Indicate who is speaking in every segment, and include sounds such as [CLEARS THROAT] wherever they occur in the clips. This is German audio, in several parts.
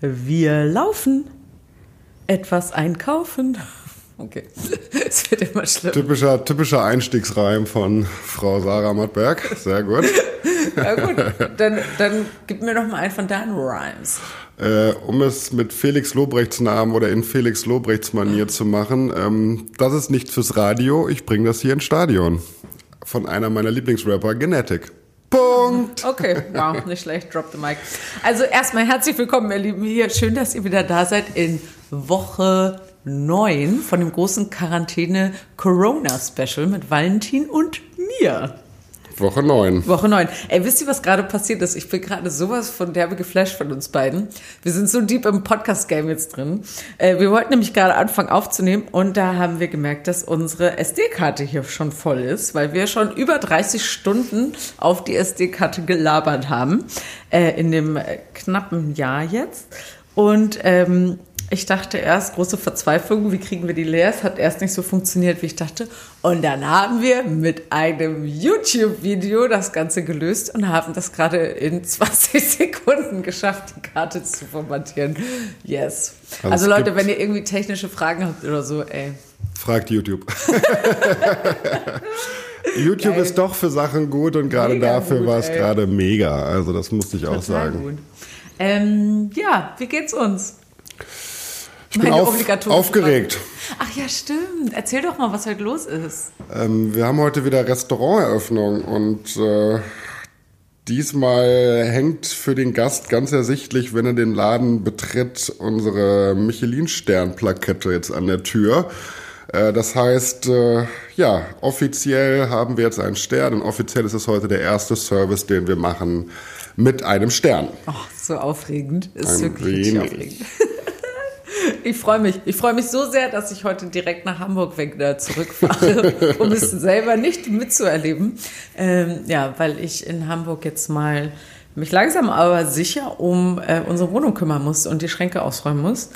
Speaker 1: Wir laufen. Etwas einkaufen. [LAUGHS] Okay, [LAUGHS] es wird immer schlimmer.
Speaker 2: Typischer, typischer Einstiegsreim von Frau Sarah Mattberg. Sehr gut. [LAUGHS]
Speaker 1: Ja gut, dann, dann gib mir doch mal einen von deinen Rhymes.
Speaker 2: Äh, um es mit Felix Lobrechts Namen oder in Felix Lobrechts Manier zu machen, ähm, das ist nichts fürs Radio, ich bringe das hier ins Stadion. Von einer meiner Lieblingsrapper, Genetic. Punkt.
Speaker 1: Okay, wow, nicht schlecht, drop the mic. Also erstmal herzlich willkommen, ihr Lieben hier. Schön, dass ihr wieder da seid in Woche 9 von dem großen Quarantäne-Corona-Special mit Valentin und mir.
Speaker 2: Woche 9.
Speaker 1: Woche 9. Ey, wisst ihr, was gerade passiert ist? Ich bin gerade sowas von derbe geflasht von uns beiden. Wir sind so deep im Podcast-Game jetzt drin. Äh, wir wollten nämlich gerade anfangen aufzunehmen und da haben wir gemerkt, dass unsere SD-Karte hier schon voll ist, weil wir schon über 30 Stunden auf die SD-Karte gelabert haben. Äh, in dem äh, knappen Jahr jetzt. Und ähm, ich dachte erst, große Verzweiflung, wie kriegen wir die leer? Es hat erst nicht so funktioniert, wie ich dachte. Und dann haben wir mit einem YouTube-Video das Ganze gelöst und haben das gerade in [LAUGHS] 20 Sekunden geschafft, die Karte zu formatieren. Yes. Also, also Leute, wenn ihr irgendwie technische Fragen habt oder so, ey.
Speaker 2: Fragt YouTube. [LAUGHS] YouTube Geil. ist doch für Sachen gut und gerade dafür war es gerade mega. Also das musste ich auch Total sagen.
Speaker 1: Ähm, ja, wie geht's uns?
Speaker 2: Ich bin auf, aufgeregt.
Speaker 1: Ach ja, stimmt. Erzähl doch mal, was heute los ist.
Speaker 2: Ähm, wir haben heute wieder Restauranteröffnung und äh, diesmal hängt für den Gast ganz ersichtlich, wenn er den Laden betritt, unsere Michelin-Stern-Plakette jetzt an der Tür. Äh, das heißt, äh, ja, offiziell haben wir jetzt einen Stern und offiziell ist es heute der erste Service, den wir machen mit einem Stern.
Speaker 1: Oh, so aufregend. Ist Ein wirklich aufregend. Ich freue mich. Ich freue mich so sehr, dass ich heute direkt nach Hamburg weg da zurückfahre, um es selber nicht mitzuerleben. Ähm, ja, weil ich in Hamburg jetzt mal mich langsam aber sicher um äh, unsere Wohnung kümmern muss und die Schränke ausräumen muss.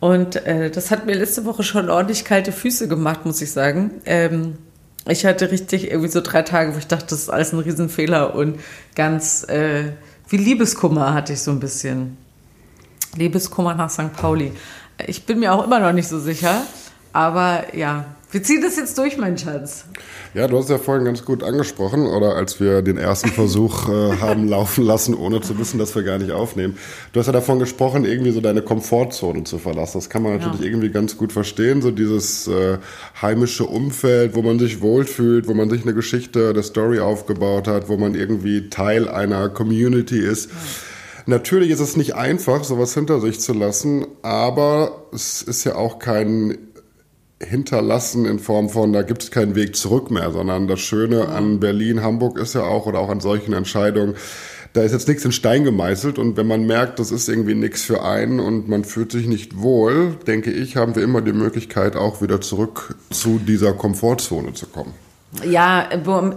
Speaker 1: Und äh, das hat mir letzte Woche schon ordentlich kalte Füße gemacht, muss ich sagen. Ähm, ich hatte richtig irgendwie so drei Tage, wo ich dachte, das ist alles ein Riesenfehler und ganz äh, wie Liebeskummer hatte ich so ein bisschen. Liebeskummer nach St. Pauli. Ich bin mir auch immer noch nicht so sicher. Aber ja, wir ziehen das jetzt durch, mein Schatz.
Speaker 2: Ja, du hast ja vorhin ganz gut angesprochen, oder als wir den ersten Versuch äh, [LAUGHS] haben laufen lassen, ohne zu wissen, dass wir gar nicht aufnehmen. Du hast ja davon gesprochen, irgendwie so deine Komfortzone zu verlassen. Das kann man natürlich ja. irgendwie ganz gut verstehen, so dieses äh, heimische Umfeld, wo man sich wohlfühlt, wo man sich eine Geschichte, eine Story aufgebaut hat, wo man irgendwie Teil einer Community ist. Ja Natürlich ist es nicht einfach, sowas hinter sich zu lassen, aber es ist ja auch kein Hinterlassen in Form von, da gibt es keinen Weg zurück mehr, sondern das Schöne an Berlin, Hamburg ist ja auch oder auch an solchen Entscheidungen, da ist jetzt nichts in Stein gemeißelt und wenn man merkt, das ist irgendwie nichts für einen und man fühlt sich nicht wohl, denke ich, haben wir immer die Möglichkeit, auch wieder zurück zu dieser Komfortzone zu kommen.
Speaker 1: Ja,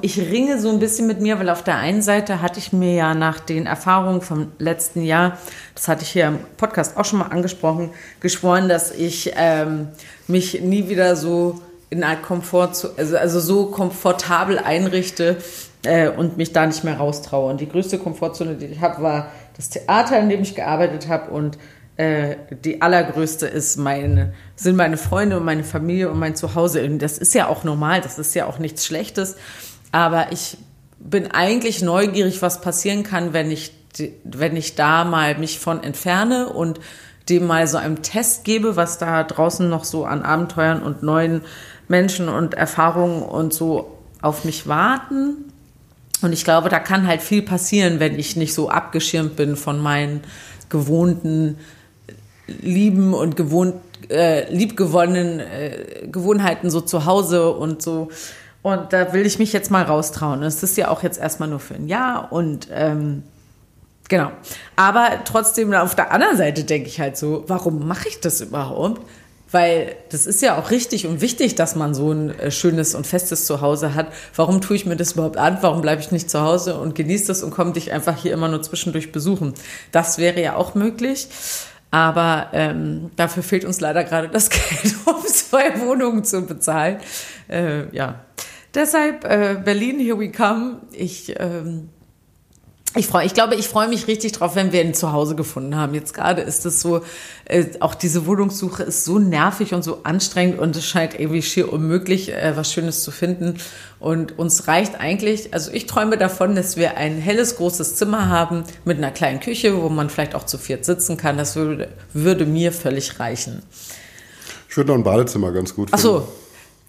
Speaker 1: ich ringe so ein bisschen mit mir, weil auf der einen Seite hatte ich mir ja nach den Erfahrungen vom letzten Jahr, das hatte ich hier im Podcast auch schon mal angesprochen, geschworen, dass ich ähm, mich nie wieder so in einer Komfort, also, also so komfortabel einrichte äh, und mich da nicht mehr raustraue. Und die größte Komfortzone, die ich habe, war das Theater, in dem ich gearbeitet habe und äh, die allergrößte ist meine, sind meine Freunde und meine Familie und mein Zuhause. Und das ist ja auch normal, das ist ja auch nichts Schlechtes. Aber ich bin eigentlich neugierig, was passieren kann, wenn ich, wenn ich da mal mich von entferne und dem mal so einen Test gebe, was da draußen noch so an Abenteuern und neuen Menschen und Erfahrungen und so auf mich warten. Und ich glaube, da kann halt viel passieren, wenn ich nicht so abgeschirmt bin von meinen gewohnten lieben und gewohnt, äh, liebgewonnenen äh, Gewohnheiten so zu Hause und so. Und da will ich mich jetzt mal raustrauen. Es ist ja auch jetzt erstmal nur für ein Jahr und ähm, genau. Aber trotzdem auf der anderen Seite denke ich halt so, warum mache ich das überhaupt? Weil das ist ja auch richtig und wichtig, dass man so ein äh, schönes und festes Zuhause hat. Warum tue ich mir das überhaupt an? Warum bleibe ich nicht zu Hause und genieße das und komme dich einfach hier immer nur zwischendurch besuchen? Das wäre ja auch möglich. Aber ähm, dafür fehlt uns leider gerade das [LAUGHS] Geld, um zwei Wohnungen zu bezahlen. Äh, ja, deshalb äh, Berlin, here we come. Ich ähm, ich freue, ich glaube, ich freue mich richtig drauf, wenn wir ihn zu Hause gefunden haben. Jetzt gerade ist es so, äh, auch diese Wohnungssuche ist so nervig und so anstrengend und es scheint irgendwie schier unmöglich, äh, was Schönes zu finden. Und uns reicht eigentlich, also ich träume davon, dass wir ein helles, großes Zimmer haben mit einer kleinen Küche, wo man vielleicht auch zu viert sitzen kann. Das würde, würde mir völlig reichen.
Speaker 2: Ich würde noch ein Badezimmer ganz gut
Speaker 1: finden. Ach so,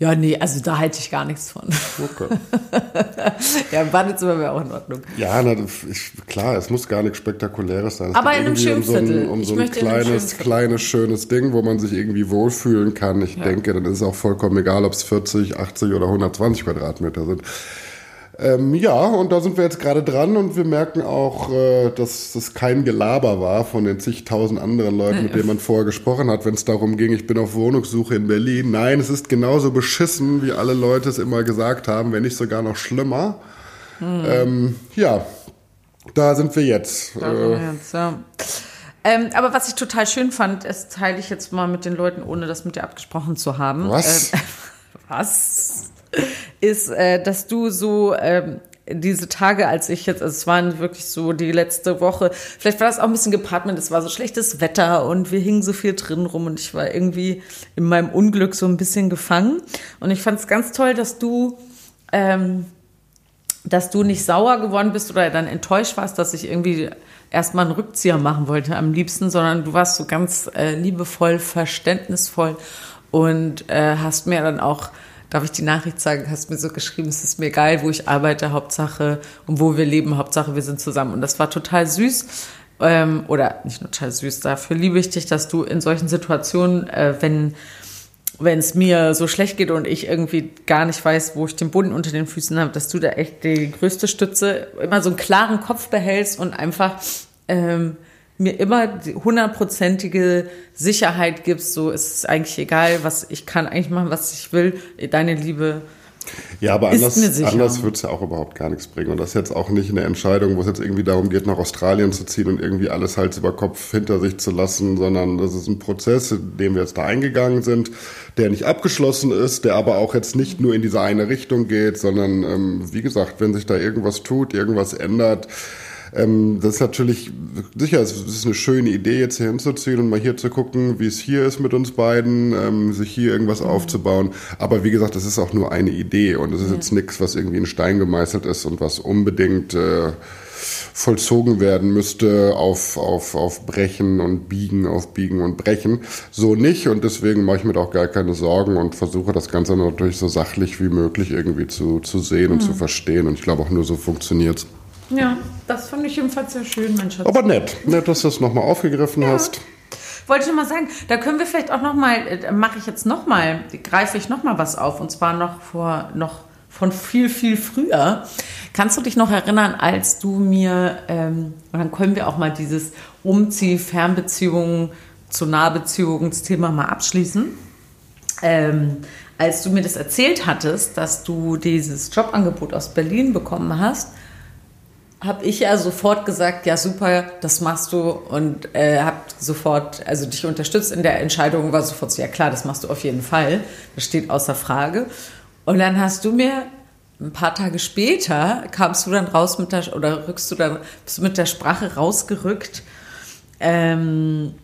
Speaker 1: ja, nee, also da halte ich gar nichts von. Okay. [LAUGHS] ja, im Badezimmer wäre auch in Ordnung.
Speaker 2: Ja, na, ich, klar, es muss gar nichts Spektakuläres sein. Es
Speaker 1: Aber in einem schönen
Speaker 2: um so ein, um so ein kleines, kleines, schönes Ding, wo man sich irgendwie wohlfühlen kann. Ich ja. denke, dann ist es auch vollkommen egal, ob es 40, 80 oder 120 Quadratmeter sind. Ähm, ja, und da sind wir jetzt gerade dran und wir merken auch, äh, dass das kein Gelaber war von den zigtausend anderen Leuten, mit denen man vorher gesprochen hat, wenn es darum ging, ich bin auf Wohnungssuche in Berlin. Nein, es ist genauso beschissen, wie alle Leute es immer gesagt haben, wenn nicht sogar noch schlimmer. Hm. Ähm, ja, da sind wir jetzt. Da sind wir jetzt,
Speaker 1: ja. Ähm, aber was ich total schön fand, das teile ich jetzt mal mit den Leuten, ohne das mit dir abgesprochen zu haben.
Speaker 2: Was?
Speaker 1: Äh, [LAUGHS] was? [LAUGHS] ist, äh, dass du so ähm, diese Tage, als ich jetzt, also es waren wirklich so die letzte Woche, vielleicht war das auch ein bisschen gepaart mit, es war so schlechtes Wetter und wir hingen so viel drin rum und ich war irgendwie in meinem Unglück so ein bisschen gefangen. Und ich fand es ganz toll, dass du, ähm, dass du nicht sauer geworden bist oder dann enttäuscht warst, dass ich irgendwie erstmal einen Rückzieher machen wollte am liebsten, sondern du warst so ganz äh, liebevoll, verständnisvoll und äh, hast mir dann auch darf ich die Nachricht sagen, hast mir so geschrieben, es ist mir egal, wo ich arbeite, Hauptsache und wo wir leben, Hauptsache wir sind zusammen. Und das war total süß. Ähm, oder nicht nur total süß, dafür liebe ich dich, dass du in solchen Situationen, äh, wenn wenn es mir so schlecht geht und ich irgendwie gar nicht weiß, wo ich den Boden unter den Füßen habe, dass du da echt die größte Stütze, immer so einen klaren Kopf behältst und einfach ähm, mir immer die hundertprozentige Sicherheit gibst, so ist es eigentlich egal, was ich kann eigentlich machen, was ich will. Deine Liebe.
Speaker 2: Ja, aber anders, anders wird es ja auch überhaupt gar nichts bringen. Und das ist jetzt auch nicht eine Entscheidung, wo es jetzt irgendwie darum geht, nach Australien zu ziehen und irgendwie alles Hals über Kopf hinter sich zu lassen, sondern das ist ein Prozess, in dem wir jetzt da eingegangen sind, der nicht abgeschlossen ist, der aber auch jetzt nicht nur in diese eine Richtung geht, sondern ähm, wie gesagt, wenn sich da irgendwas tut, irgendwas ändert, ähm, das ist natürlich, sicher, es ist eine schöne Idee, jetzt hier hinzuziehen und mal hier zu gucken, wie es hier ist mit uns beiden, ähm, sich hier irgendwas mhm. aufzubauen. Aber wie gesagt, das ist auch nur eine Idee und es ist ja. jetzt nichts, was irgendwie in Stein gemeißelt ist und was unbedingt äh, vollzogen werden müsste auf, auf, auf Brechen und Biegen, auf Biegen und Brechen. So nicht und deswegen mache ich mir da auch gar keine Sorgen und versuche das Ganze natürlich so sachlich wie möglich irgendwie zu, zu sehen mhm. und zu verstehen. Und ich glaube auch nur so funktioniert's.
Speaker 1: Ja, das fand ich jedenfalls sehr schön, mein Schatz.
Speaker 2: Aber nett, nett, dass du es nochmal aufgegriffen ja. hast.
Speaker 1: Wollte ich mal sagen, da können wir vielleicht auch nochmal, äh, mache ich jetzt nochmal, greife ich nochmal was auf und zwar noch vor, noch von viel, viel früher. Kannst du dich noch erinnern, als du mir, ähm, und dann können wir auch mal dieses Umzieh, Fernbeziehungen zu Nahbeziehungsthema mal abschließen. Ähm, als du mir das erzählt hattest, dass du dieses Jobangebot aus Berlin bekommen hast, habe ich ja sofort gesagt, ja super, das machst du. Und äh, habe sofort, also dich unterstützt in der Entscheidung, war sofort so, ja klar, das machst du auf jeden Fall, das steht außer Frage. Und dann hast du mir ein paar Tage später, kamst du dann raus mit der, oder rückst du dann, bist du mit der Sprache rausgerückt, ähm,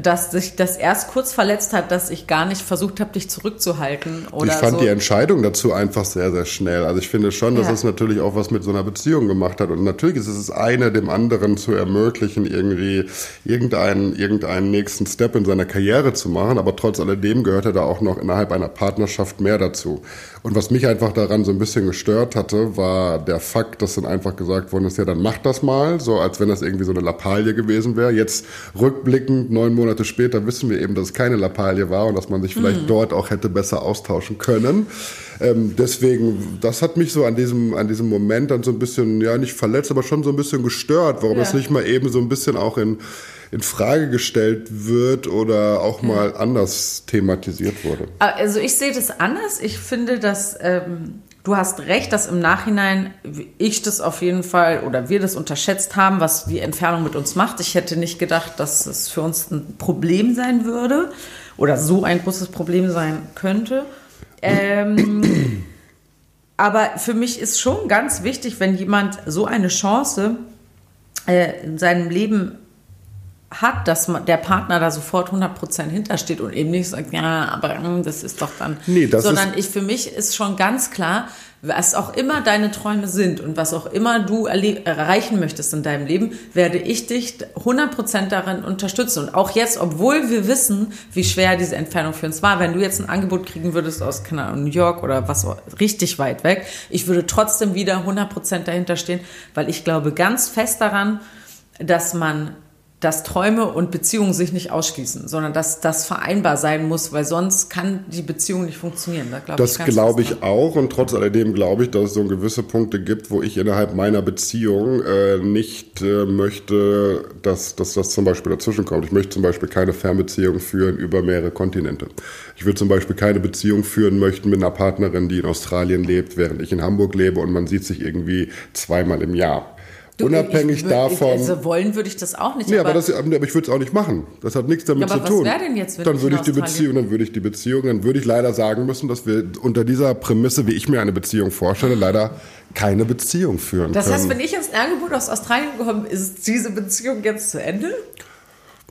Speaker 1: dass sich das erst kurz verletzt hat, dass ich gar nicht versucht habe, dich zurückzuhalten. Oder
Speaker 2: ich fand
Speaker 1: so.
Speaker 2: die Entscheidung dazu einfach sehr, sehr schnell. Also ich finde schon, dass ja. es natürlich auch was mit so einer Beziehung gemacht hat. Und natürlich ist es eine dem anderen zu ermöglichen, irgendwie irgendeinen, irgendeinen nächsten Step in seiner Karriere zu machen. Aber trotz alledem gehörte da auch noch innerhalb einer Partnerschaft mehr dazu. Und was mich einfach daran so ein bisschen gestört hatte, war der Fakt, dass dann einfach gesagt worden ist, ja, dann mach das mal, so als wenn das irgendwie so eine Lappalie gewesen wäre. Jetzt rückblickend, neun Monate später, wissen wir eben, dass es keine Lappalie war und dass man sich vielleicht mhm. dort auch hätte besser austauschen können. Ähm, deswegen, das hat mich so an diesem, an diesem Moment dann so ein bisschen, ja, nicht verletzt, aber schon so ein bisschen gestört, warum ja. das nicht mal eben so ein bisschen auch in in Frage gestellt wird oder auch mal anders thematisiert wurde.
Speaker 1: Also ich sehe das anders. Ich finde, dass ähm, du hast recht, dass im Nachhinein ich das auf jeden Fall oder wir das unterschätzt haben, was die Entfernung mit uns macht. Ich hätte nicht gedacht, dass es für uns ein Problem sein würde oder so ein großes Problem sein könnte. Ähm, [CLEARS THROAT] aber für mich ist schon ganz wichtig, wenn jemand so eine Chance äh, in seinem Leben hat, dass der Partner da sofort 100% hintersteht und eben nicht sagt, ja, aber hm, das ist doch dann.
Speaker 2: Nee, das
Speaker 1: sondern
Speaker 2: ist
Speaker 1: ich, für mich ist schon ganz klar, was auch immer deine Träume sind und was auch immer du erreichen möchtest in deinem Leben, werde ich dich 100% darin unterstützen. Und auch jetzt, obwohl wir wissen, wie schwer diese Entfernung für uns war, wenn du jetzt ein Angebot kriegen würdest aus, Ahnung, New York oder was richtig weit weg, ich würde trotzdem wieder 100% dahinter stehen, weil ich glaube ganz fest daran, dass man dass Träume und Beziehungen sich nicht ausschließen, sondern dass das vereinbar sein muss, weil sonst kann die Beziehung nicht funktionieren.
Speaker 2: Da glaub das glaube ich auch und trotz alledem glaube ich, dass es so gewisse Punkte gibt, wo ich innerhalb meiner Beziehung äh, nicht äh, möchte, dass, dass das zum Beispiel dazwischen kommt. Ich möchte zum Beispiel keine Fernbeziehung führen über mehrere Kontinente. Ich würde zum Beispiel keine Beziehung führen möchten mit einer Partnerin, die in Australien lebt, während ich in Hamburg lebe und man sieht sich irgendwie zweimal im Jahr. Du, Unabhängig
Speaker 1: ich,
Speaker 2: davon.
Speaker 1: Also wollen würde ich das auch nicht.
Speaker 2: Nee, aber, aber, das, aber ich würde es auch nicht machen. Das hat nichts damit zu tun.
Speaker 1: Denn jetzt,
Speaker 2: dann würde ich die Beziehung, dann würde ich die Beziehung, dann würde ich leider sagen müssen, dass wir unter dieser Prämisse, wie ich mir eine Beziehung vorstelle, leider keine Beziehung führen
Speaker 1: das
Speaker 2: können.
Speaker 1: Das heißt, wenn ich ins Angebot aus Australien gekommen ist diese Beziehung jetzt zu Ende?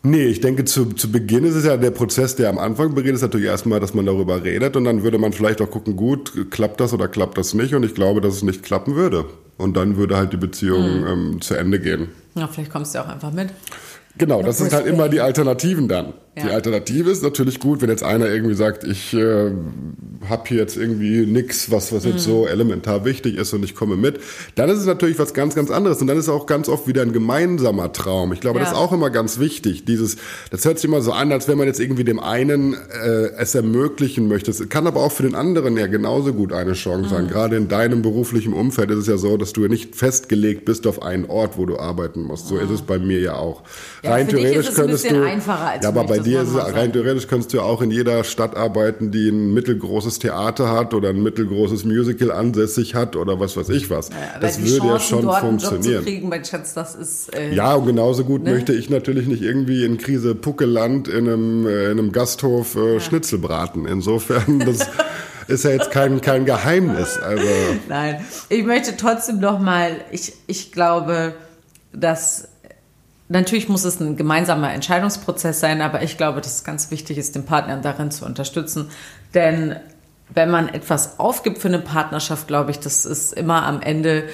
Speaker 2: Nee, ich denke, zu, zu Beginn ist es ja der Prozess, der am Anfang beginnt, ist natürlich erstmal, dass man darüber redet und dann würde man vielleicht auch gucken, gut, klappt das oder klappt das nicht und ich glaube, dass es nicht klappen würde. Und dann würde halt die Beziehung mhm. ähm, zu Ende gehen.
Speaker 1: Ja, vielleicht kommst du auch einfach mit.
Speaker 2: Genau, das sind halt immer die Alternativen dann. Ja. Die Alternative ist natürlich gut, wenn jetzt einer irgendwie sagt, ich äh, habe hier jetzt irgendwie nichts, was, was jetzt mhm. so elementar wichtig ist und ich komme mit, dann ist es natürlich was ganz, ganz anderes. Und dann ist es auch ganz oft wieder ein gemeinsamer Traum. Ich glaube, ja. das ist auch immer ganz wichtig. Dieses, das hört sich immer so an, als wenn man jetzt irgendwie dem einen äh, es ermöglichen möchte. Es kann aber auch für den anderen ja genauso gut eine Chance mhm. sein. Gerade in deinem beruflichen Umfeld ist es ja so, dass du nicht festgelegt bist auf einen Ort, wo du arbeiten musst. So mhm. ist es bei mir ja auch.
Speaker 1: Ja, Rein theoretisch könntest du. ja,
Speaker 2: aber bei dir ist es rein theoretisch kannst du ja auch in jeder Stadt arbeiten, die ein mittelgroßes Theater hat oder ein mittelgroßes Musical ansässig hat oder was weiß ich was. Ja, das würde Chancen, ja schon dort funktionieren. Einen Job zu kriegen,
Speaker 1: mein Schatz, das ist, äh,
Speaker 2: ja, und genauso gut ne? möchte ich natürlich nicht irgendwie in Krise Puckeland in einem, äh, in einem Gasthof äh, ja. Schnitzel braten. Insofern, das [LAUGHS] ist ja jetzt kein, kein Geheimnis. Also.
Speaker 1: Nein, ich möchte trotzdem noch mal, ich, ich glaube, dass Natürlich muss es ein gemeinsamer Entscheidungsprozess sein, aber ich glaube, dass es ganz wichtig ist, den Partner darin zu unterstützen. Denn wenn man etwas aufgibt für eine Partnerschaft, glaube ich, das ist immer am Ende,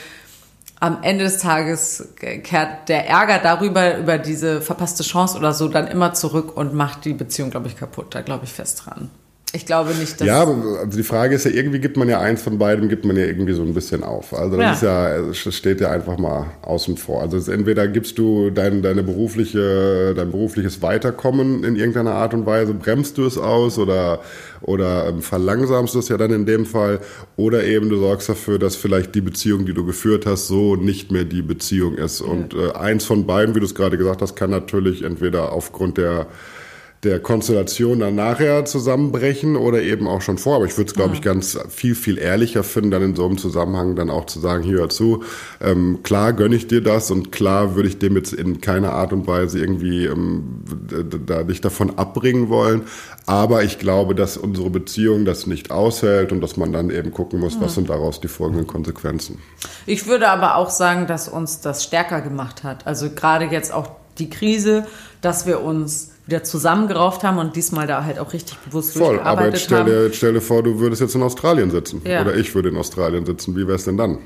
Speaker 1: am Ende des Tages kehrt der Ärger darüber, über diese verpasste Chance oder so, dann immer zurück und macht die Beziehung, glaube ich, kaputt. Da glaube ich fest dran. Ich glaube nicht, dass.
Speaker 2: Ja, also die Frage ist ja, irgendwie gibt man ja eins von beidem, gibt man ja irgendwie so ein bisschen auf. Also das ja. ist ja, das steht ja einfach mal außen vor. Also entweder gibst du dein, deine berufliche, dein berufliches Weiterkommen in irgendeiner Art und Weise, bremst du es aus oder, oder ähm, verlangsamst du es ja dann in dem Fall. Oder eben du sorgst dafür, dass vielleicht die Beziehung, die du geführt hast, so nicht mehr die Beziehung ist. Ja. Und äh, eins von beiden, wie du es gerade gesagt hast, kann natürlich entweder aufgrund der der Konstellation dann nachher zusammenbrechen oder eben auch schon vor. Aber ich würde es, glaube ich, ganz viel, viel ehrlicher finden, dann in so einem Zusammenhang dann auch zu sagen, hier hör zu, ähm, klar gönne ich dir das und klar würde ich dem jetzt in keiner Art und Weise irgendwie ähm, da dich davon abbringen wollen. Aber ich glaube, dass unsere Beziehung das nicht aushält und dass man dann eben gucken muss, was sind daraus die folgenden Konsequenzen.
Speaker 1: Ich würde aber auch sagen, dass uns das stärker gemacht hat. Also gerade jetzt auch die Krise, dass wir uns wieder zusammengerauft haben und diesmal da halt auch richtig bewusst
Speaker 2: Voll, aber jetzt stell dir, jetzt stell dir vor, du würdest jetzt in Australien sitzen. Ja. Oder ich würde in Australien sitzen. Wie wäre es denn dann?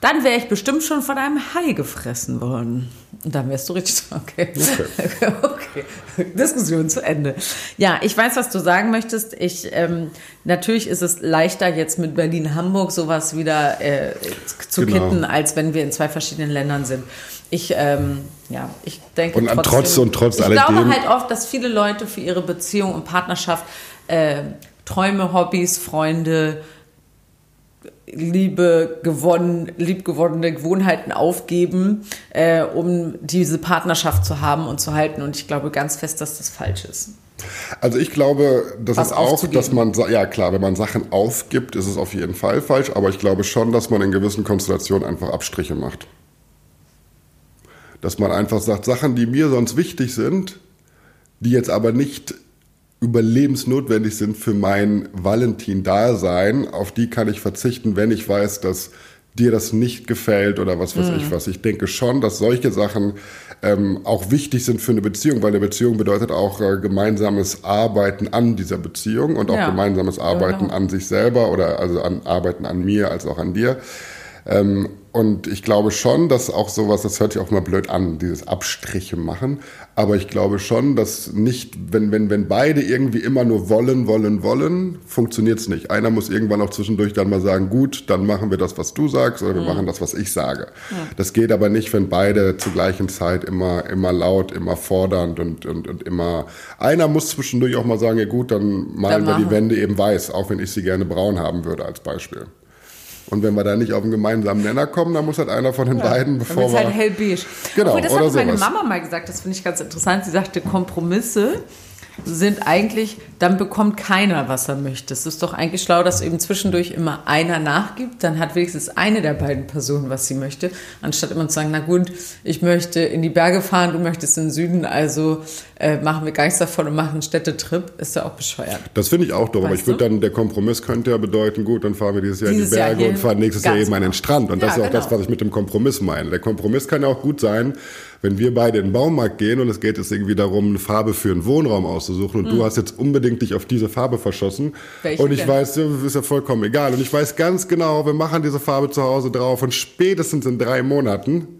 Speaker 1: Dann wäre ich bestimmt schon von einem Hai gefressen worden. Und dann wärst du richtig [LAUGHS] okay. Okay. okay. Diskussion zu Ende. Ja, ich weiß, was du sagen möchtest. Ich ähm, natürlich ist es leichter jetzt mit Berlin-Hamburg sowas wieder äh, zu genau. kitten, als wenn wir in zwei verschiedenen Ländern sind ich, ähm, ja, ich denke
Speaker 2: und trotzdem, trotz und trotz
Speaker 1: ich alledem. glaube halt oft, dass viele Leute für ihre Beziehung und Partnerschaft äh, Träume, Hobbys, Freunde, Liebe gewonnen, liebgewonnene Gewohnheiten aufgeben, äh, um diese Partnerschaft zu haben und zu halten. Und ich glaube ganz fest, dass das falsch ist.
Speaker 2: Also ich glaube, das Was ist auch, dass man, ja klar, wenn man Sachen aufgibt, ist es auf jeden Fall falsch, aber ich glaube schon, dass man in gewissen Konstellationen einfach Abstriche macht. Dass man einfach sagt, Sachen, die mir sonst wichtig sind, die jetzt aber nicht überlebensnotwendig sind für mein Valentin-Dasein, auf die kann ich verzichten, wenn ich weiß, dass dir das nicht gefällt oder was weiß mhm. ich was. Ich denke schon, dass solche Sachen ähm, auch wichtig sind für eine Beziehung, weil eine Beziehung bedeutet auch äh, gemeinsames Arbeiten an dieser Beziehung und auch ja. gemeinsames Arbeiten genau. an sich selber oder also an Arbeiten an mir als auch an dir. Ähm, und ich glaube schon, dass auch sowas, das hört sich auch mal blöd an, dieses Abstriche machen. Aber ich glaube schon, dass nicht, wenn, wenn, wenn beide irgendwie immer nur wollen, wollen, wollen, funktioniert es nicht. Einer muss irgendwann auch zwischendurch dann mal sagen, gut, dann machen wir das, was du sagst, oder wir mhm. machen das, was ich sage. Ja. Das geht aber nicht, wenn beide zur gleichen Zeit immer, immer laut, immer fordernd und, und, und immer, einer muss zwischendurch auch mal sagen, ja gut, dann malen dann wir die Wände eben weiß, auch wenn ich sie gerne braun haben würde als Beispiel. Und wenn wir da nicht auf einen gemeinsamen Nenner kommen, dann muss halt einer von den ja, beiden, bevor dann wir... halt
Speaker 1: hellbeige. Genau, Obwohl, das hat meine Mama mal gesagt, das finde ich ganz interessant. Sie sagte, Kompromisse sind eigentlich, dann bekommt keiner, was er möchte. Es ist doch eigentlich schlau, dass eben zwischendurch immer einer nachgibt, dann hat wenigstens eine der beiden Personen, was sie möchte, anstatt immer zu sagen, na gut, ich möchte in die Berge fahren, du möchtest in den Süden, also äh, machen wir gar nichts davon und machen einen Städtetrip, ist ja auch bescheuert.
Speaker 2: Das finde ich auch doch, aber ich würde dann, der Kompromiss könnte ja bedeuten, gut, dann fahren wir dieses Jahr dieses in die Berge und fahren nächstes Jahr eben an den Strand. Und das ja, ist auch genau. das, was ich mit dem Kompromiss meine. Der Kompromiss kann ja auch gut sein, wenn wir beide in den Baumarkt gehen und es geht jetzt irgendwie darum, eine Farbe für einen Wohnraum auszusuchen und mhm. du hast jetzt unbedingt dich auf diese Farbe verschossen Welche und ich denn? weiß, ist ja vollkommen egal und ich weiß ganz genau, wir machen diese Farbe zu Hause drauf und spätestens in drei Monaten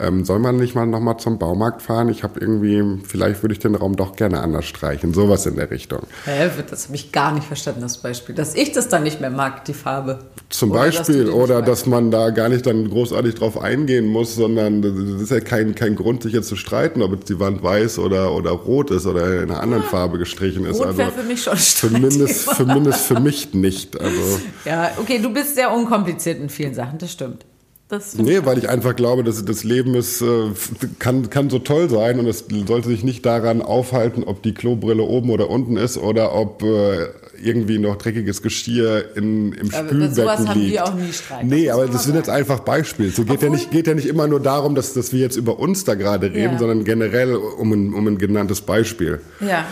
Speaker 2: ähm, soll man nicht mal nochmal zum Baumarkt fahren? Ich habe irgendwie, vielleicht würde ich den Raum doch gerne anders streichen. Sowas in der Richtung.
Speaker 1: Hä, das habe ich gar nicht verstanden, das Beispiel. Dass ich das dann nicht mehr mag, die Farbe.
Speaker 2: Zum oder Beispiel, dass oder dass man da gar nicht dann großartig drauf eingehen muss, sondern das ist ja kein, kein Grund, sich jetzt zu streiten, ob jetzt die Wand weiß oder, oder rot ist oder in einer anderen ja. Farbe gestrichen ist.
Speaker 1: Rot also für mich schon
Speaker 2: zumindest, zumindest für mich nicht. Also.
Speaker 1: Ja, okay, du bist sehr unkompliziert in vielen Sachen, das stimmt.
Speaker 2: Das nee, weil ich einfach glaube, dass das Leben ist, äh, kann, kann so toll sein und es sollte sich nicht daran aufhalten, ob die Klobrille oben oder unten ist oder ob äh, irgendwie noch dreckiges Geschirr in, im aber Spülbecken sowas liegt. Haben wir auch nie Streit. Nee, aber das sind jetzt einfach Beispiele. So geht ja nicht, geht ja nicht immer nur darum, dass, dass wir jetzt über uns da gerade reden, ja. sondern generell um ein, um ein genanntes Beispiel.
Speaker 1: Ja.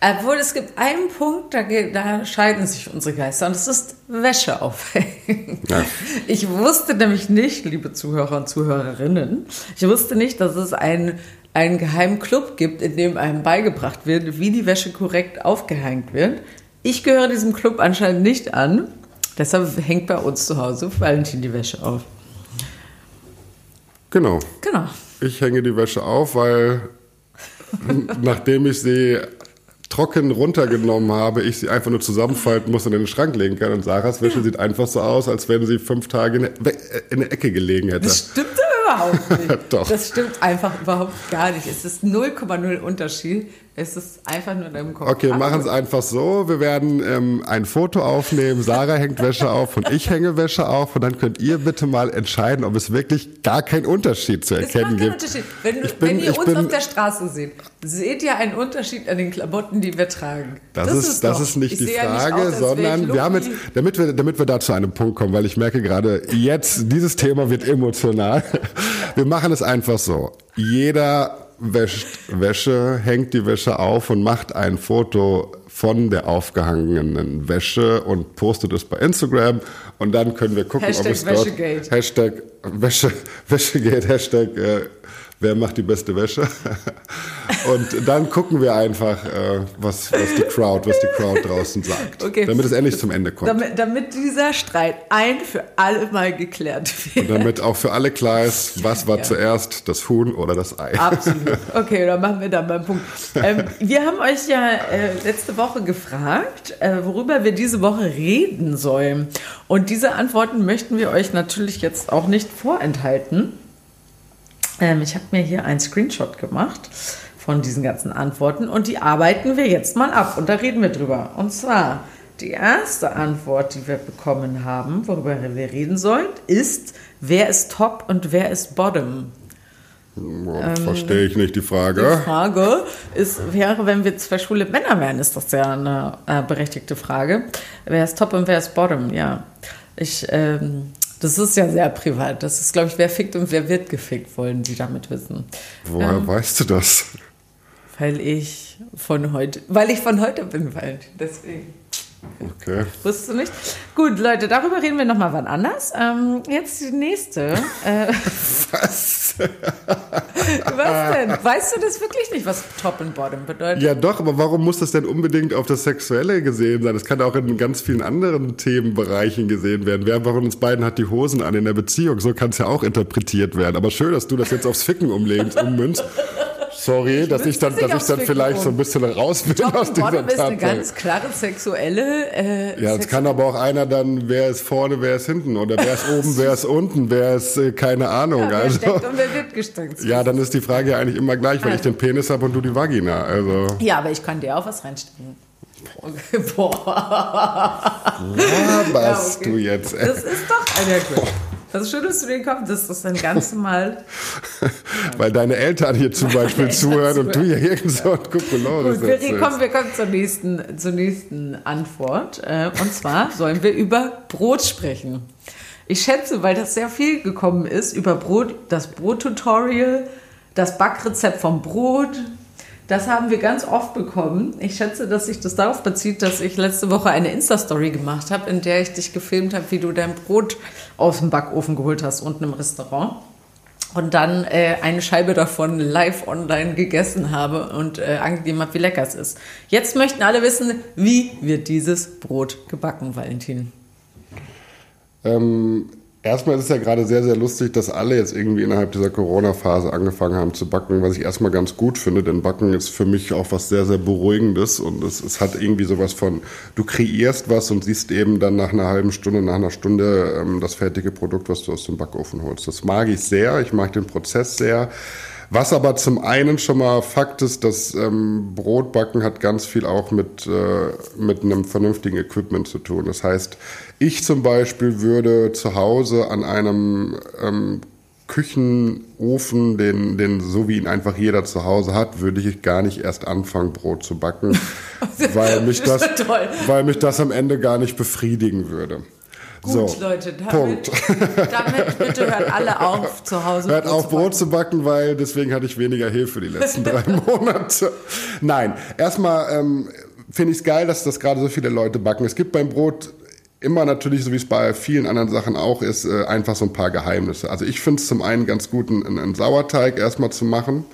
Speaker 1: Obwohl es gibt einen Punkt, da, da scheiden sich unsere Geister und das ist Wäsche aufhängen. Ja. [LAUGHS] Ich wusste nämlich nicht, liebe Zuhörer und Zuhörerinnen, ich wusste nicht, dass es einen, einen geheimen Club gibt, in dem einem beigebracht wird, wie die Wäsche korrekt aufgehängt wird. Ich gehöre diesem Club anscheinend nicht an. Deshalb hängt bei uns zu Hause Valentin die Wäsche auf.
Speaker 2: Genau.
Speaker 1: Genau.
Speaker 2: Ich hänge die Wäsche auf, weil nachdem ich sie trocken runtergenommen habe, ich sie einfach nur zusammenfalten muss und in den Schrank legen kann. Und Sarahs Wäsche sieht einfach so aus, als wenn sie fünf Tage in der Ecke gelegen hätte.
Speaker 1: Das stimmt überhaupt [LAUGHS] nicht. Doch. Das stimmt einfach überhaupt gar nicht. Es ist 0,0 Unterschied. Es ist einfach nur in deinem Kopf.
Speaker 2: Okay, machen es einfach so. Wir werden ähm, ein Foto aufnehmen. Sarah hängt Wäsche auf und ich hänge Wäsche auf. Und dann könnt ihr bitte mal entscheiden, ob es wirklich gar keinen Unterschied zu erkennen gibt. Unterschied.
Speaker 1: Wenn, bin, wenn ihr uns bin, auf der Straße seht, seht ihr einen Unterschied an den Klamotten, die wir tragen.
Speaker 2: Das, das ist, das ist nicht ich die Frage, nicht aus, sondern wir haben jetzt, damit wir, damit wir da zu einem Punkt kommen, weil ich merke gerade, jetzt, dieses Thema wird emotional. Wir machen es einfach so. Jeder wäscht Wäsche, hängt die Wäsche auf und macht ein Foto von der aufgehangenen Wäsche und postet es bei Instagram und dann können wir gucken, Hashtag ob es dort Wäschegate. Hashtag Wäsche, Wäschegate, Hashtag äh, wer macht die beste Wäsche. [LAUGHS] Und dann gucken wir einfach, äh, was, was, die Crowd, was die Crowd draußen sagt. Okay. Damit es endlich zum Ende kommt.
Speaker 1: Damit, damit, dieser Streit ein für alle Mal geklärt
Speaker 2: wird. Und damit auch für alle klar ist, was war ja. zuerst, das Huhn oder das Ei.
Speaker 1: Absolut. [LAUGHS] Okay, dann machen wir dann mal einen Punkt. Ähm, wir haben euch ja äh, letzte Woche gefragt, äh, worüber wir diese Woche reden sollen. Und diese Antworten möchten wir euch natürlich jetzt auch nicht vorenthalten. Ähm, ich habe mir hier einen Screenshot gemacht von diesen ganzen Antworten und die arbeiten wir jetzt mal ab und da reden wir drüber. Und zwar die erste Antwort, die wir bekommen haben, worüber wir reden sollen, ist, wer ist Top und wer ist Bottom?
Speaker 2: Ähm, Verstehe ich nicht die Frage.
Speaker 1: Die Frage ist, wäre, wenn wir zwei schwule Männer wären, ist das ja eine äh, berechtigte Frage. Wer ist Top und wer ist Bottom? Ja. Ich ähm, das ist ja sehr privat. Das ist, glaube ich, wer fickt und wer wird gefickt, wollen Sie damit wissen.
Speaker 2: Woher ähm, weißt du das?
Speaker 1: Weil ich von heute, weil ich von heute bin, weil deswegen.
Speaker 2: Okay.
Speaker 1: Wusstest du nicht? Gut, Leute, darüber reden wir nochmal wann anders. Ähm, jetzt die nächste. Äh, [LAUGHS]
Speaker 2: Was?
Speaker 1: was denn? Weißt du das wirklich nicht, was Top und Bottom bedeutet?
Speaker 2: Ja, doch, aber warum muss das denn unbedingt auf das Sexuelle gesehen sein? Das kann auch in ganz vielen anderen Themenbereichen gesehen werden. Wer von uns beiden hat die Hosen an in der Beziehung? So kann es ja auch interpretiert werden. Aber schön, dass du das jetzt aufs Ficken umlegst, ummünzt. Sorry, dass ich dann, dass ich dann vielleicht so ein bisschen raus bin
Speaker 1: Top
Speaker 2: aus dieser
Speaker 1: Bottom ist eine ganz klare sexuelle. Äh,
Speaker 2: Ja, es kann aber auch einer dann, wer ist vorne, wer ist hinten oder wer ist oben, wer ist unten, wer ist äh, keine Ahnung.
Speaker 1: Ja, wer
Speaker 2: also
Speaker 1: steckt und wer wird gesteckt.
Speaker 2: ja, dann ist die Frage ja eigentlich immer gleich, weil ich
Speaker 1: Also.
Speaker 2: den Penis habe und du die Vagina. Also
Speaker 1: Ja, aber ich kann dir auch was reinstecken. Okay, [LAUGHS] boah. [LAUGHS]
Speaker 2: was
Speaker 1: okay.
Speaker 2: du jetzt. äh,
Speaker 1: Das ist doch. Ah, ja, gut. Das schüttelst du den Kopf, das ist dann ganz normal. [LAUGHS]
Speaker 2: Weil deine Eltern hier zum Beispiel zuhören und du hier irgend so ein Kokolores
Speaker 1: Gut, wir kommen, wir kommen zur nächsten, zur nächsten Antwort. Äh, Und zwar sollen wir über Brot sprechen. Ich schätze, weil das sehr viel gekommen ist, über Brot, das Brot-Tutorial, das Backrezept vom Brot. Das haben wir ganz oft bekommen. Ich schätze, dass sich das darauf bezieht, dass ich letzte Woche eine Insta-Story gemacht habe, in der ich dich gefilmt habe, wie du dein Brot aus dem Backofen geholt hast, unten im Restaurant und dann äh, eine Scheibe davon live online gegessen habe und äh, angegeben habe, wie lecker es ist. Jetzt möchten alle wissen, wie wird dieses Brot gebacken, Valentin?
Speaker 2: Ähm, erstmal ist es ja gerade sehr, sehr lustig, dass alle jetzt irgendwie innerhalb dieser Corona-Phase angefangen haben zu backen, was ich erstmal ganz gut finde, denn Backen ist für mich auch was sehr, sehr Beruhigendes und es, es hat irgendwie sowas von, du kreierst was und siehst eben dann nach einer halben Stunde, nach einer Stunde ähm, das fertige Produkt, was du aus dem Backofen holst. Das mag ich sehr, ich mag den Prozess sehr. Was aber zum einen schon mal Fakt ist, dass ähm, Brotbacken hat ganz viel auch mit, äh, mit einem vernünftigen Equipment zu tun. Das heißt, ich zum Beispiel würde zu Hause an einem ähm, Küchenofen, den, den so wie ihn einfach jeder zu Hause hat, würde ich gar nicht erst anfangen, Brot zu backen, [LAUGHS] weil mich
Speaker 1: Das
Speaker 2: weil mich das am Ende gar nicht befriedigen würde.
Speaker 1: Gut,
Speaker 2: so,
Speaker 1: Leute, damit,
Speaker 2: Punkt. [LAUGHS]
Speaker 1: damit bitte hört alle auf, zu Hause
Speaker 2: Hört auf,
Speaker 1: zu
Speaker 2: Brot zu backen, weil deswegen hatte ich weniger Hilfe die letzten drei [LAUGHS] Monate. Nein, erstmal ähm, finde ich es geil, dass das gerade so viele Leute backen. Es gibt beim Brot immer natürlich, so wie es bei vielen anderen Sachen auch ist, äh, einfach so ein paar Geheimnisse. Also ich finde es zum einen ganz gut, einen, einen Sauerteig erstmal zu machen.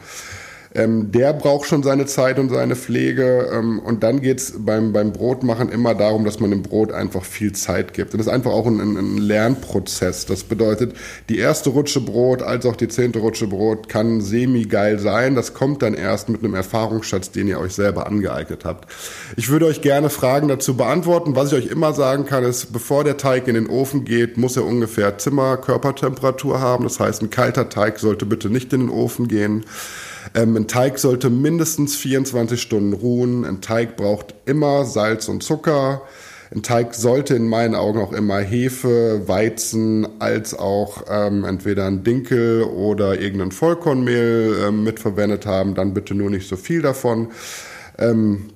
Speaker 2: Ähm, der braucht schon seine Zeit und seine Pflege. Ähm, und dann geht's beim, beim Brotmachen immer darum, dass man dem Brot einfach viel Zeit gibt. Und das ist einfach auch ein, ein, ein Lernprozess. Das bedeutet, die erste Rutsche Brot als auch die zehnte Rutsche Brot kann semi-geil sein. Das kommt dann erst mit einem Erfahrungsschatz, den ihr euch selber angeeignet habt. Ich würde euch gerne Fragen dazu beantworten. Was ich euch immer sagen kann, ist, bevor der Teig in den Ofen geht, muss er ungefähr Zimmerkörpertemperatur haben. Das heißt, ein kalter Teig sollte bitte nicht in den Ofen gehen. Ähm, ein Teig sollte mindestens 24 Stunden ruhen. Ein Teig braucht immer Salz und Zucker. Ein Teig sollte in meinen Augen auch immer Hefe, Weizen als auch ähm, entweder ein Dinkel oder irgendein Vollkornmehl ähm, mitverwendet haben. Dann bitte nur nicht so viel davon. Ähm,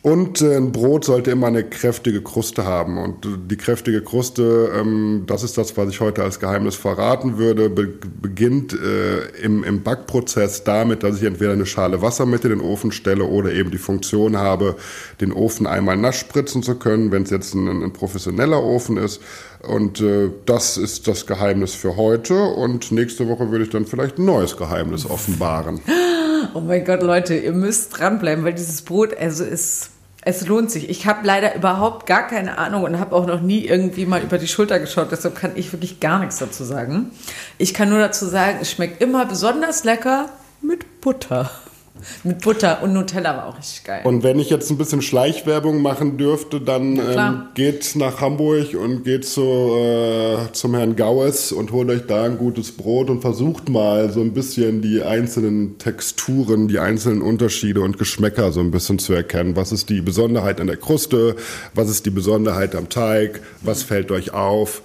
Speaker 2: und äh, ein Brot sollte immer eine kräftige Kruste haben. Und die kräftige Kruste, ähm, das ist das, was ich heute als Geheimnis verraten würde, be beginnt äh, im, Backprozess damit, dass ich entweder eine Schale Wasser mit in den Ofen stelle oder eben die Funktion habe, den Ofen einmal nass spritzen zu können, wenn es jetzt ein, ein professioneller Ofen ist. Und äh, das ist das Geheimnis für heute. Und nächste Woche würde ich dann vielleicht ein neues Geheimnis offenbaren. [GASPS]
Speaker 1: Oh mein Gott, Leute, ihr müsst dranbleiben, weil dieses Brot, also ist, es lohnt sich. Ich habe leider überhaupt gar keine Ahnung und habe auch noch nie irgendwie mal über die Schulter geschaut, deshalb kann ich wirklich gar nichts dazu sagen. Ich kann nur dazu sagen, es schmeckt immer besonders lecker mit Butter. Mit Butter und Nutella war auch richtig geil.
Speaker 2: Und wenn ich jetzt ein bisschen Schleichwerbung machen dürfte, dann ähm, geht nach Hamburg und geht zu, äh, zum Herrn Gaues und holt euch da ein gutes Brot und versucht mal so ein bisschen die einzelnen Texturen, die einzelnen Unterschiede und Geschmäcker so ein bisschen zu erkennen. Was ist die Besonderheit an der Kruste? Was ist die Besonderheit am Teig? Was fällt euch auf?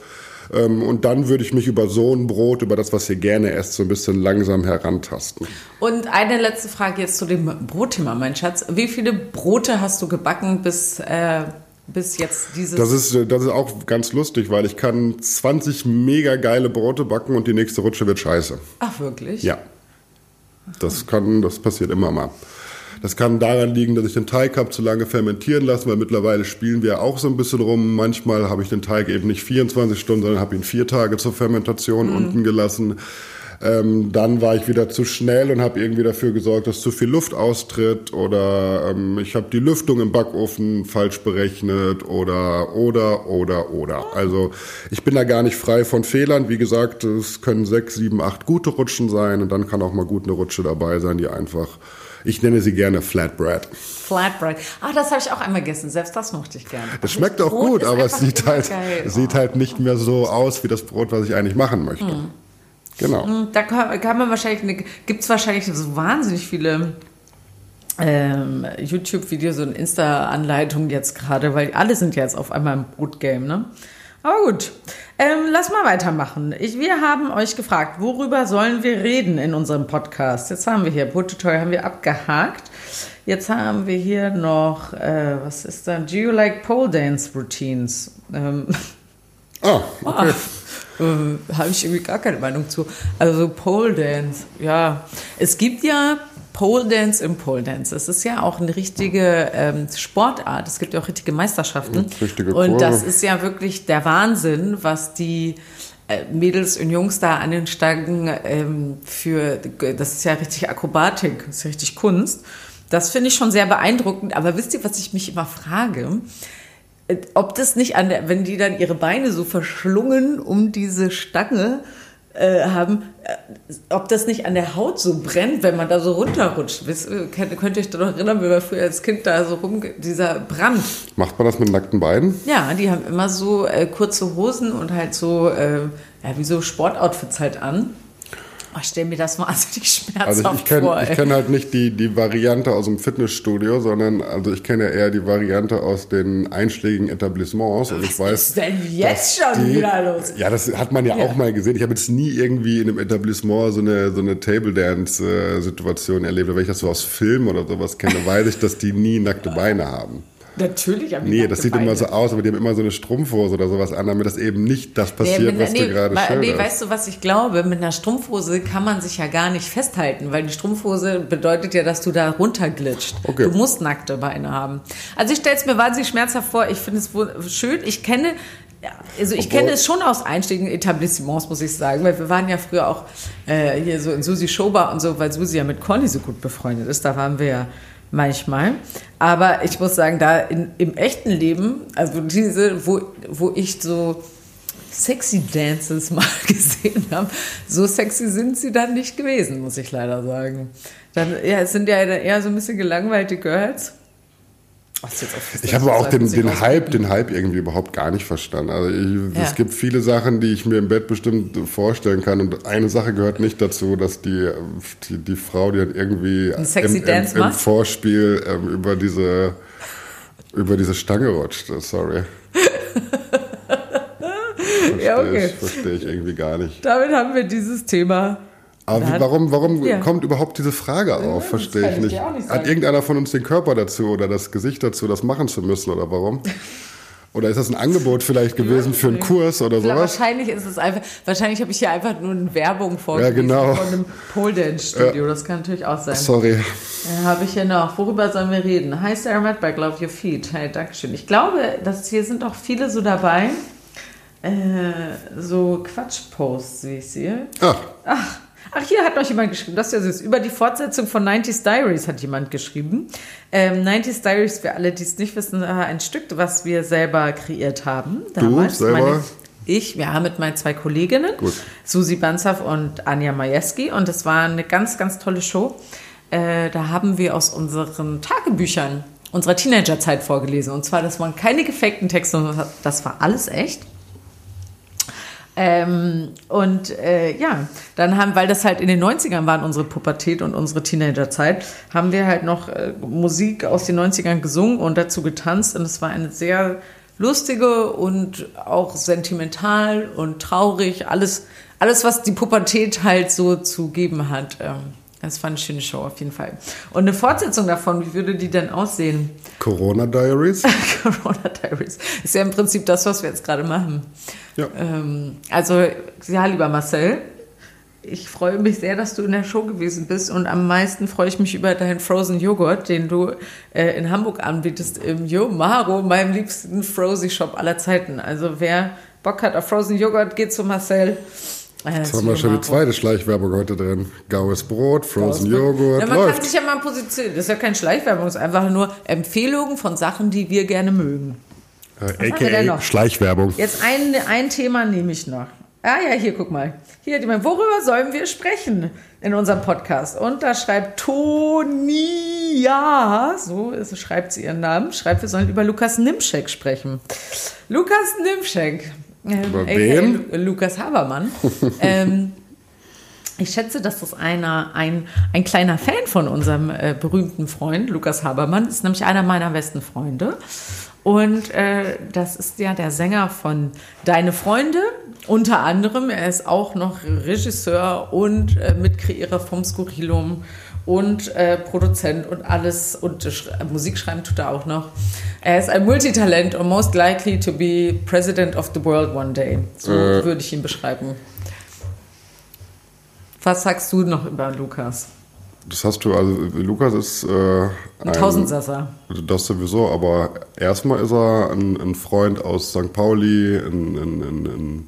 Speaker 2: Ähm, und dann würde ich mich über so ein Brot, über das, was ihr gerne esst, so ein bisschen langsam herantasten.
Speaker 1: Und eine letzte Frage jetzt zu dem Brotthema, mein Schatz. Wie viele Brote hast du gebacken bis, äh, bis jetzt dieses...
Speaker 2: Das ist, äh, das ist auch ganz lustig, weil ich kann 20 mega geile Brote backen und die nächste Rutsche wird scheiße.
Speaker 1: Ach, wirklich?
Speaker 2: Ja. Das kann, das passiert immer mal. Das kann daran liegen, dass ich den Teig habe zu lange fermentieren lassen, weil mittlerweile spielen wir auch so ein bisschen rum. Manchmal habe ich den Teig eben nicht 24 Stunden, sondern habe ihn vier Tage zur Fermentation mhm. unten gelassen. Ähm, dann war ich wieder zu schnell und habe irgendwie dafür gesorgt, dass zu viel Luft austritt oder ähm, ich habe die Lüftung im Backofen falsch berechnet oder oder oder oder. Also ich bin da gar nicht frei von Fehlern. Wie gesagt, es können sechs, sieben, acht gute Rutschen sein und dann kann auch mal gut eine Rutsche dabei sein, die einfach ich nenne sie gerne Flatbread.
Speaker 1: Flatbread. Ah, das habe ich auch einmal gegessen. Selbst das mochte ich gerne.
Speaker 2: Es schmeckt auch gut, aber es sieht halt, sieht halt nicht mehr so aus wie das Brot, was ich eigentlich machen möchte. Hm. Genau.
Speaker 1: Hm, da kann, kann man wahrscheinlich, gibt es wahrscheinlich so wahnsinnig viele ähm, YouTube-Videos und Insta-Anleitungen jetzt gerade, weil alle sind jetzt auf einmal im Brotgame, ne? Aber gut, ähm, lass mal weitermachen. Ich, wir haben euch gefragt, worüber sollen wir reden in unserem Podcast? Jetzt haben wir hier, Brottutorial haben wir abgehakt. Jetzt haben wir hier noch, äh, was ist da? Do you like pole dance routines? Ähm,
Speaker 2: oh, [LAUGHS] okay.
Speaker 1: äh, habe ich irgendwie gar keine Meinung zu. Also Pole Dance, ja. Es gibt ja Pole Dance im Pole Dance. Das ist ja auch eine richtige ähm, Sportart. Es gibt ja auch richtige Meisterschaften.
Speaker 2: Richtige
Speaker 1: Und das ist ja wirklich der Wahnsinn, was die äh, Mädels und Jungs da an den Stangen ähm, für, das ist ja richtig Akrobatik, das ist richtig Kunst. Das finde ich schon sehr beeindruckend. Aber wisst ihr, was ich mich immer frage? ob das nicht an der, wenn die dann ihre Beine so verschlungen um diese Stange äh, haben, äh, ob das nicht an der Haut so brennt, wenn man da so runterrutscht. Wisst, könnt, könnt ihr euch da noch erinnern, wie wir früher als Kind da so rum, dieser Brand.
Speaker 2: Macht man das mit nackten Beinen?
Speaker 1: Ja, die haben immer so äh, kurze Hosen und halt so, äh, ja, wie so Sportoutfits halt an. Oh, ich stelle mir das wahnsinnig schmerzhaft
Speaker 2: also ich, kenn, vor. Ich kenne halt nicht die, die Variante aus dem Fitnessstudio, sondern also ich kenne eher die Variante aus den einschlägigen Etablissements. Und
Speaker 1: Was
Speaker 2: ich weiß,
Speaker 1: ist denn jetzt schon die, wieder los?
Speaker 2: Ja, das hat man ja, ja, auch mal gesehen. Ich habe jetzt nie irgendwie in einem Etablissement so eine, so eine Table Dance-Situation erlebt. Wenn ich das so aus Filmen oder sowas kenne, weiß ich, dass die nie nackte Beine haben.
Speaker 1: Natürlich
Speaker 2: haben die Nee, das sieht immer so aus, aber die haben immer so eine Strumpfhose oder sowas an, damit das eben nicht das passiert, nee, was nee, du gerade schilderst. Nee,
Speaker 1: weißt du, was ich glaube? Mit einer Strumpfhose kann man sich ja gar nicht festhalten, weil die Strumpfhose bedeutet ja, dass du da runterglitscht. Okay. Du musst nackte Beine haben. Also ich stelle es mir wahnsinnig schmerzhaft vor. Ich finde es schön. Ich kenne ja, also ich Obwohl, kenne es schon aus einschlägigen Etablissements, muss ich sagen, weil wir waren ja früher auch äh, hier so in Susi Schober und so, weil Susi ja mit Conny so gut befreundet ist. Da waren wir ja manchmal. Aber ich muss sagen, da in, im echten Leben, also diese, wo, wo ich so sexy Dances [LAUGHS] mal gesehen habe, so sexy sind sie dann nicht gewesen, muss ich leider sagen. Dann, ja, es sind ja eher so ein bisschen gelangweilte Girls.
Speaker 2: Ich habe auch den, den Hype, den Hype irgendwie überhaupt gar nicht verstanden. Also ich, ja. es gibt viele Sachen, die ich mir im Bett bestimmt vorstellen kann. Und eine Sache gehört nicht dazu, dass die, die, die Frau, die dann irgendwie
Speaker 1: im,
Speaker 2: im, im, Vorspiel ähm, über diese über diese Stange rutscht. Sorry. [LAUGHS] Verstehe
Speaker 1: ja, okay.
Speaker 2: ich, verstehe ich irgendwie gar nicht.
Speaker 1: Damit haben wir dieses Thema
Speaker 2: aber wie, warum, warum ja. kommt überhaupt diese Frage auf? Ja, Verstehe ich nicht. nicht Hat irgendeiner von uns den Körper dazu oder das Gesicht dazu, das machen zu müssen oder warum? [LAUGHS] Oder ist das ein Angebot vielleicht gewesen für einen Kurs oder sowas?
Speaker 1: Wahrscheinlich ist es einfach, wahrscheinlich habe ich hier einfach nur eine Werbung vorgelesen
Speaker 2: ja, genau.
Speaker 1: von einem Pole Dance Studio. Das kann natürlich auch sein.
Speaker 2: Sorry.
Speaker 1: Ja, habe ich hier noch. Worüber sollen wir reden? Hi Sarah Madberg, Love Your Feet. Hey, Dankeschön. Ich glaube, dass hier sind auch viele so dabei. Äh, so Quatschposts, wie ich sehe.
Speaker 2: Ach.
Speaker 1: Ach. Ach, hier hat noch jemand geschrieben, das ist ja süß. Über die Fortsetzung von 90s Diaries hat jemand geschrieben. Ähm, 90s Diaries, für alle, die es nicht wissen, äh, ein Stück, was wir selber kreiert haben.
Speaker 2: Damals. Du selber? Meine,
Speaker 1: ich, ja, mit meinen zwei Kolleginnen, Gut. Susi Banzaf und Anja Majewski. Und es war eine ganz, ganz tolle Show. Äh, da haben wir aus unseren Tagebüchern unserer Teenagerzeit vorgelesen. Und zwar, das waren keine gefakten Texte, das war alles echt. Ähm, und äh, ja, dann haben, weil das halt in den 90ern waren, unsere Pubertät und unsere Teenagerzeit, haben wir halt noch äh, Musik aus den 90ern gesungen und dazu getanzt. Und es war eine sehr lustige und auch sentimental und traurig. Alles, alles was die Pubertät halt so zu geben hat. Ähm, das war eine schöne Show auf jeden Fall. Und eine Fortsetzung davon, wie würde die denn aussehen?
Speaker 2: Corona Diaries? [LAUGHS]
Speaker 1: Corona Diaries. Ist ja im Prinzip das, was wir jetzt gerade machen.
Speaker 2: Ja.
Speaker 1: Ähm, also, ja, lieber Marcel, ich freue mich sehr, dass du in der Show gewesen bist und am meisten freue ich mich über deinen Frozen Joghurt, den du äh, in Hamburg anbietest im Jo Maro, meinem liebsten Frozen Shop aller Zeiten. Also wer Bock hat auf Frozen Joghurt, geht zu Marcel.
Speaker 2: Äh, Jetzt haben wir schon die zweite Schleichwerbung heute drin. Gaues Brot, Frozen Joghurt.
Speaker 1: Ja, man läuft. kann sich ja mal positionieren. Das ist ja kein Schleichwerbung, das ist einfach nur Empfehlungen von Sachen, die wir gerne mögen.
Speaker 2: Äh, AKA Schleichwerbung.
Speaker 1: Jetzt ein, ein Thema nehme ich noch. Ah ja, hier, guck mal. Hier, worüber sollen wir sprechen in unserem Podcast? Und da schreibt Tonia, so ist, schreibt sie ihren Namen, schreibt, wir sollen über Lukas Nimschek sprechen. Lukas Nimschek.
Speaker 2: Ähm, über wen?
Speaker 1: Lukas Habermann. [LAUGHS] ähm, ich schätze, dass das einer, ein, ein kleiner Fan von unserem äh, berühmten Freund, Lukas Habermann, ist nämlich einer meiner besten Freunde. Und äh, das ist ja der Sänger von Deine Freunde, unter anderem. Er ist auch noch Regisseur und äh, Mitkreierer vom Skurrilum und äh, Produzent und alles. Und äh, Musik schreiben tut er auch noch. Er ist ein Multitalent und most likely to be President of the World one day. So äh. würde ich ihn beschreiben. Was sagst du noch über Lukas?
Speaker 2: Das hast du, also Lukas ist äh, ein,
Speaker 1: ein Tausendsasser.
Speaker 2: Das sowieso, aber erstmal ist er ein, ein Freund aus St. Pauli, ein, ein,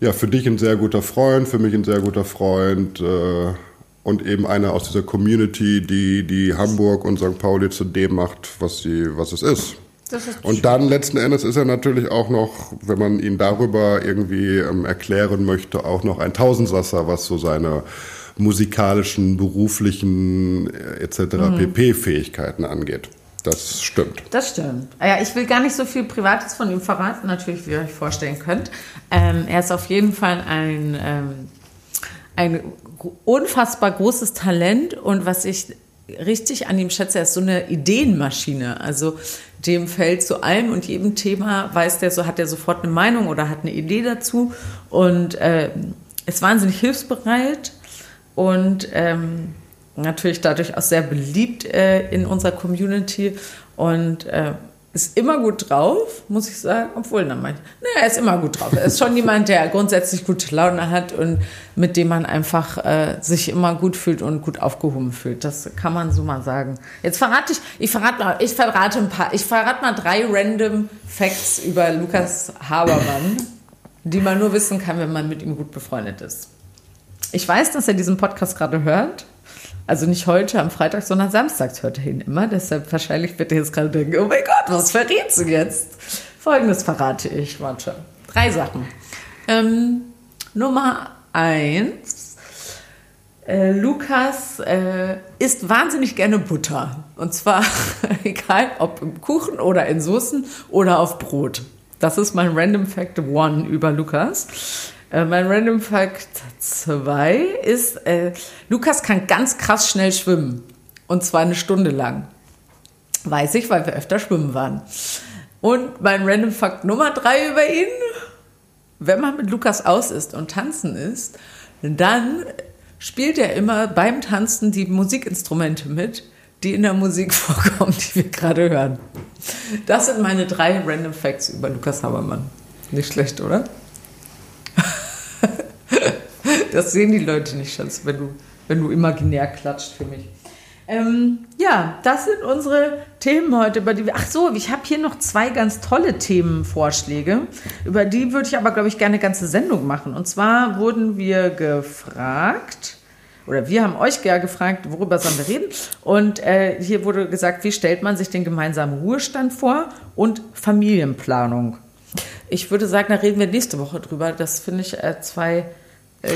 Speaker 2: ja, für dich ein sehr guter Freund, für mich ein sehr guter Freund äh, und eben einer aus dieser Community, die, die Hamburg und St. Pauli zu dem macht, was, sie, was es ist. und dann letzten Endes ist er natürlich auch noch, wenn man ihn darüber irgendwie ähm, erklären möchte, auch noch ein Tausendsasser, was so seine musikalischen, beruflichen äh, etc. Mhm. pp-Fähigkeiten angeht. Das stimmt.
Speaker 1: Das stimmt. Ah ja, ich will gar nicht so viel Privates von ihm verraten, natürlich, wie ihr euch vorstellen könnt. Ähm, er ist auf jeden Fall ein, ähm, ein unfassbar großes Talent und was ich richtig an ihm schätze, er ist so eine Ideenmaschine. Also dem fällt zu allem und jedem Thema, weiß der so, hat er sofort eine Meinung oder hat eine Idee dazu und äh, ist wahnsinnig hilfsbereit und ähm, natürlich dadurch auch sehr beliebt äh, in unserer Community und äh, ist immer gut drauf, muss ich sagen, obwohl, na, mein, na, er ist immer gut drauf. Er ist schon [LAUGHS] jemand, der grundsätzlich gute Laune hat und mit dem man einfach äh, sich immer gut fühlt und gut aufgehoben fühlt. Das kann man so mal sagen. Jetzt verrate ich, ich verrate mal, ich verrate ein paar, ich verrate mal drei random Facts über Lukas Habermann, die man nur wissen kann, wenn man mit ihm gut befreundet ist. Ich weiß, dass er diesen Podcast gerade hört. Also nicht heute am Freitag, sondern samstags hört er ihn immer. Deshalb wahrscheinlich wird er jetzt gerade denken, oh mein Gott, was verrätst du jetzt? Folgendes verrate ich. Warte. Drei Sachen. Ähm, Nummer eins. Äh, Lukas äh, isst wahnsinnig gerne Butter. Und zwar [LAUGHS] egal, ob im Kuchen oder in Soßen oder auf Brot. Das ist mein Random Fact One über Lukas. Äh, mein Random Fact 2 ist, äh, Lukas kann ganz krass schnell schwimmen. Und zwar eine Stunde lang. Weiß ich, weil wir öfter schwimmen waren. Und mein Random Fact Nummer 3 über ihn, wenn man mit Lukas aus ist und tanzen ist, dann spielt er immer beim Tanzen die Musikinstrumente mit, die in der Musik [LAUGHS] vorkommen, die wir gerade hören. Das sind meine drei Random Facts über Lukas Habermann. Nicht schlecht, oder? Das sehen die Leute nicht, Schatz, wenn du, wenn du imaginär klatscht für mich. Ähm, ja, das sind unsere Themen heute, über die wir. Ach so, ich habe hier noch zwei ganz tolle Themenvorschläge. Über die würde ich aber, glaube ich, gerne eine ganze Sendung machen. Und zwar wurden wir gefragt, oder wir haben euch ja gefragt, worüber sollen wir reden? Und äh, hier wurde gesagt, wie stellt man sich den gemeinsamen Ruhestand vor und Familienplanung. Ich würde sagen, da reden wir nächste Woche drüber. Das finde ich äh, zwei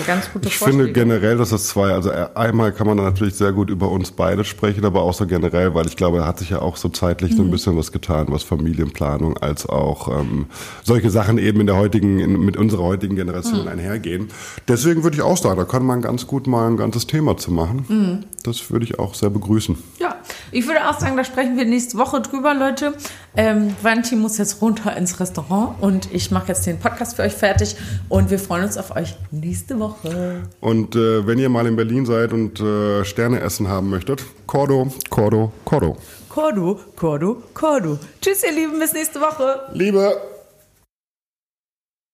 Speaker 1: ganz gute
Speaker 2: Ich finde generell, dass es zwei, also äh, einmal kann man natürlich sehr gut über uns beide sprechen, aber auch so generell, weil ich glaube, er hat sich ja auch so zeitlich mhm. so ein mhm. bisschen was getan, was Familienplanung als auch ähm, solche Sachen eben in der heutigen, in, mit unserer heutigen Generation mhm. einhergehen. Deswegen würde ich auch sagen, da kann man ganz gut mal ein ganzes Thema zu machen. Mhm. Das würde ich auch sehr begrüßen.
Speaker 1: Ja, ich würde auch sagen, da sprechen wir nächste Woche drüber, Leute. Ähm, Valentin muss jetzt runter ins Restaurant und ich mache jetzt den Podcast für euch fertig und wir freuen uns auf euch nächste Woche.
Speaker 2: Und äh, wenn ihr mal in Berlin seid und äh, Sterne essen haben möchtet, Cordo, Cordo, Cordo.
Speaker 1: Cordo, Cordo, Cordo. Tschüss, ihr Lieben, bis nächste Woche.
Speaker 2: Liebe.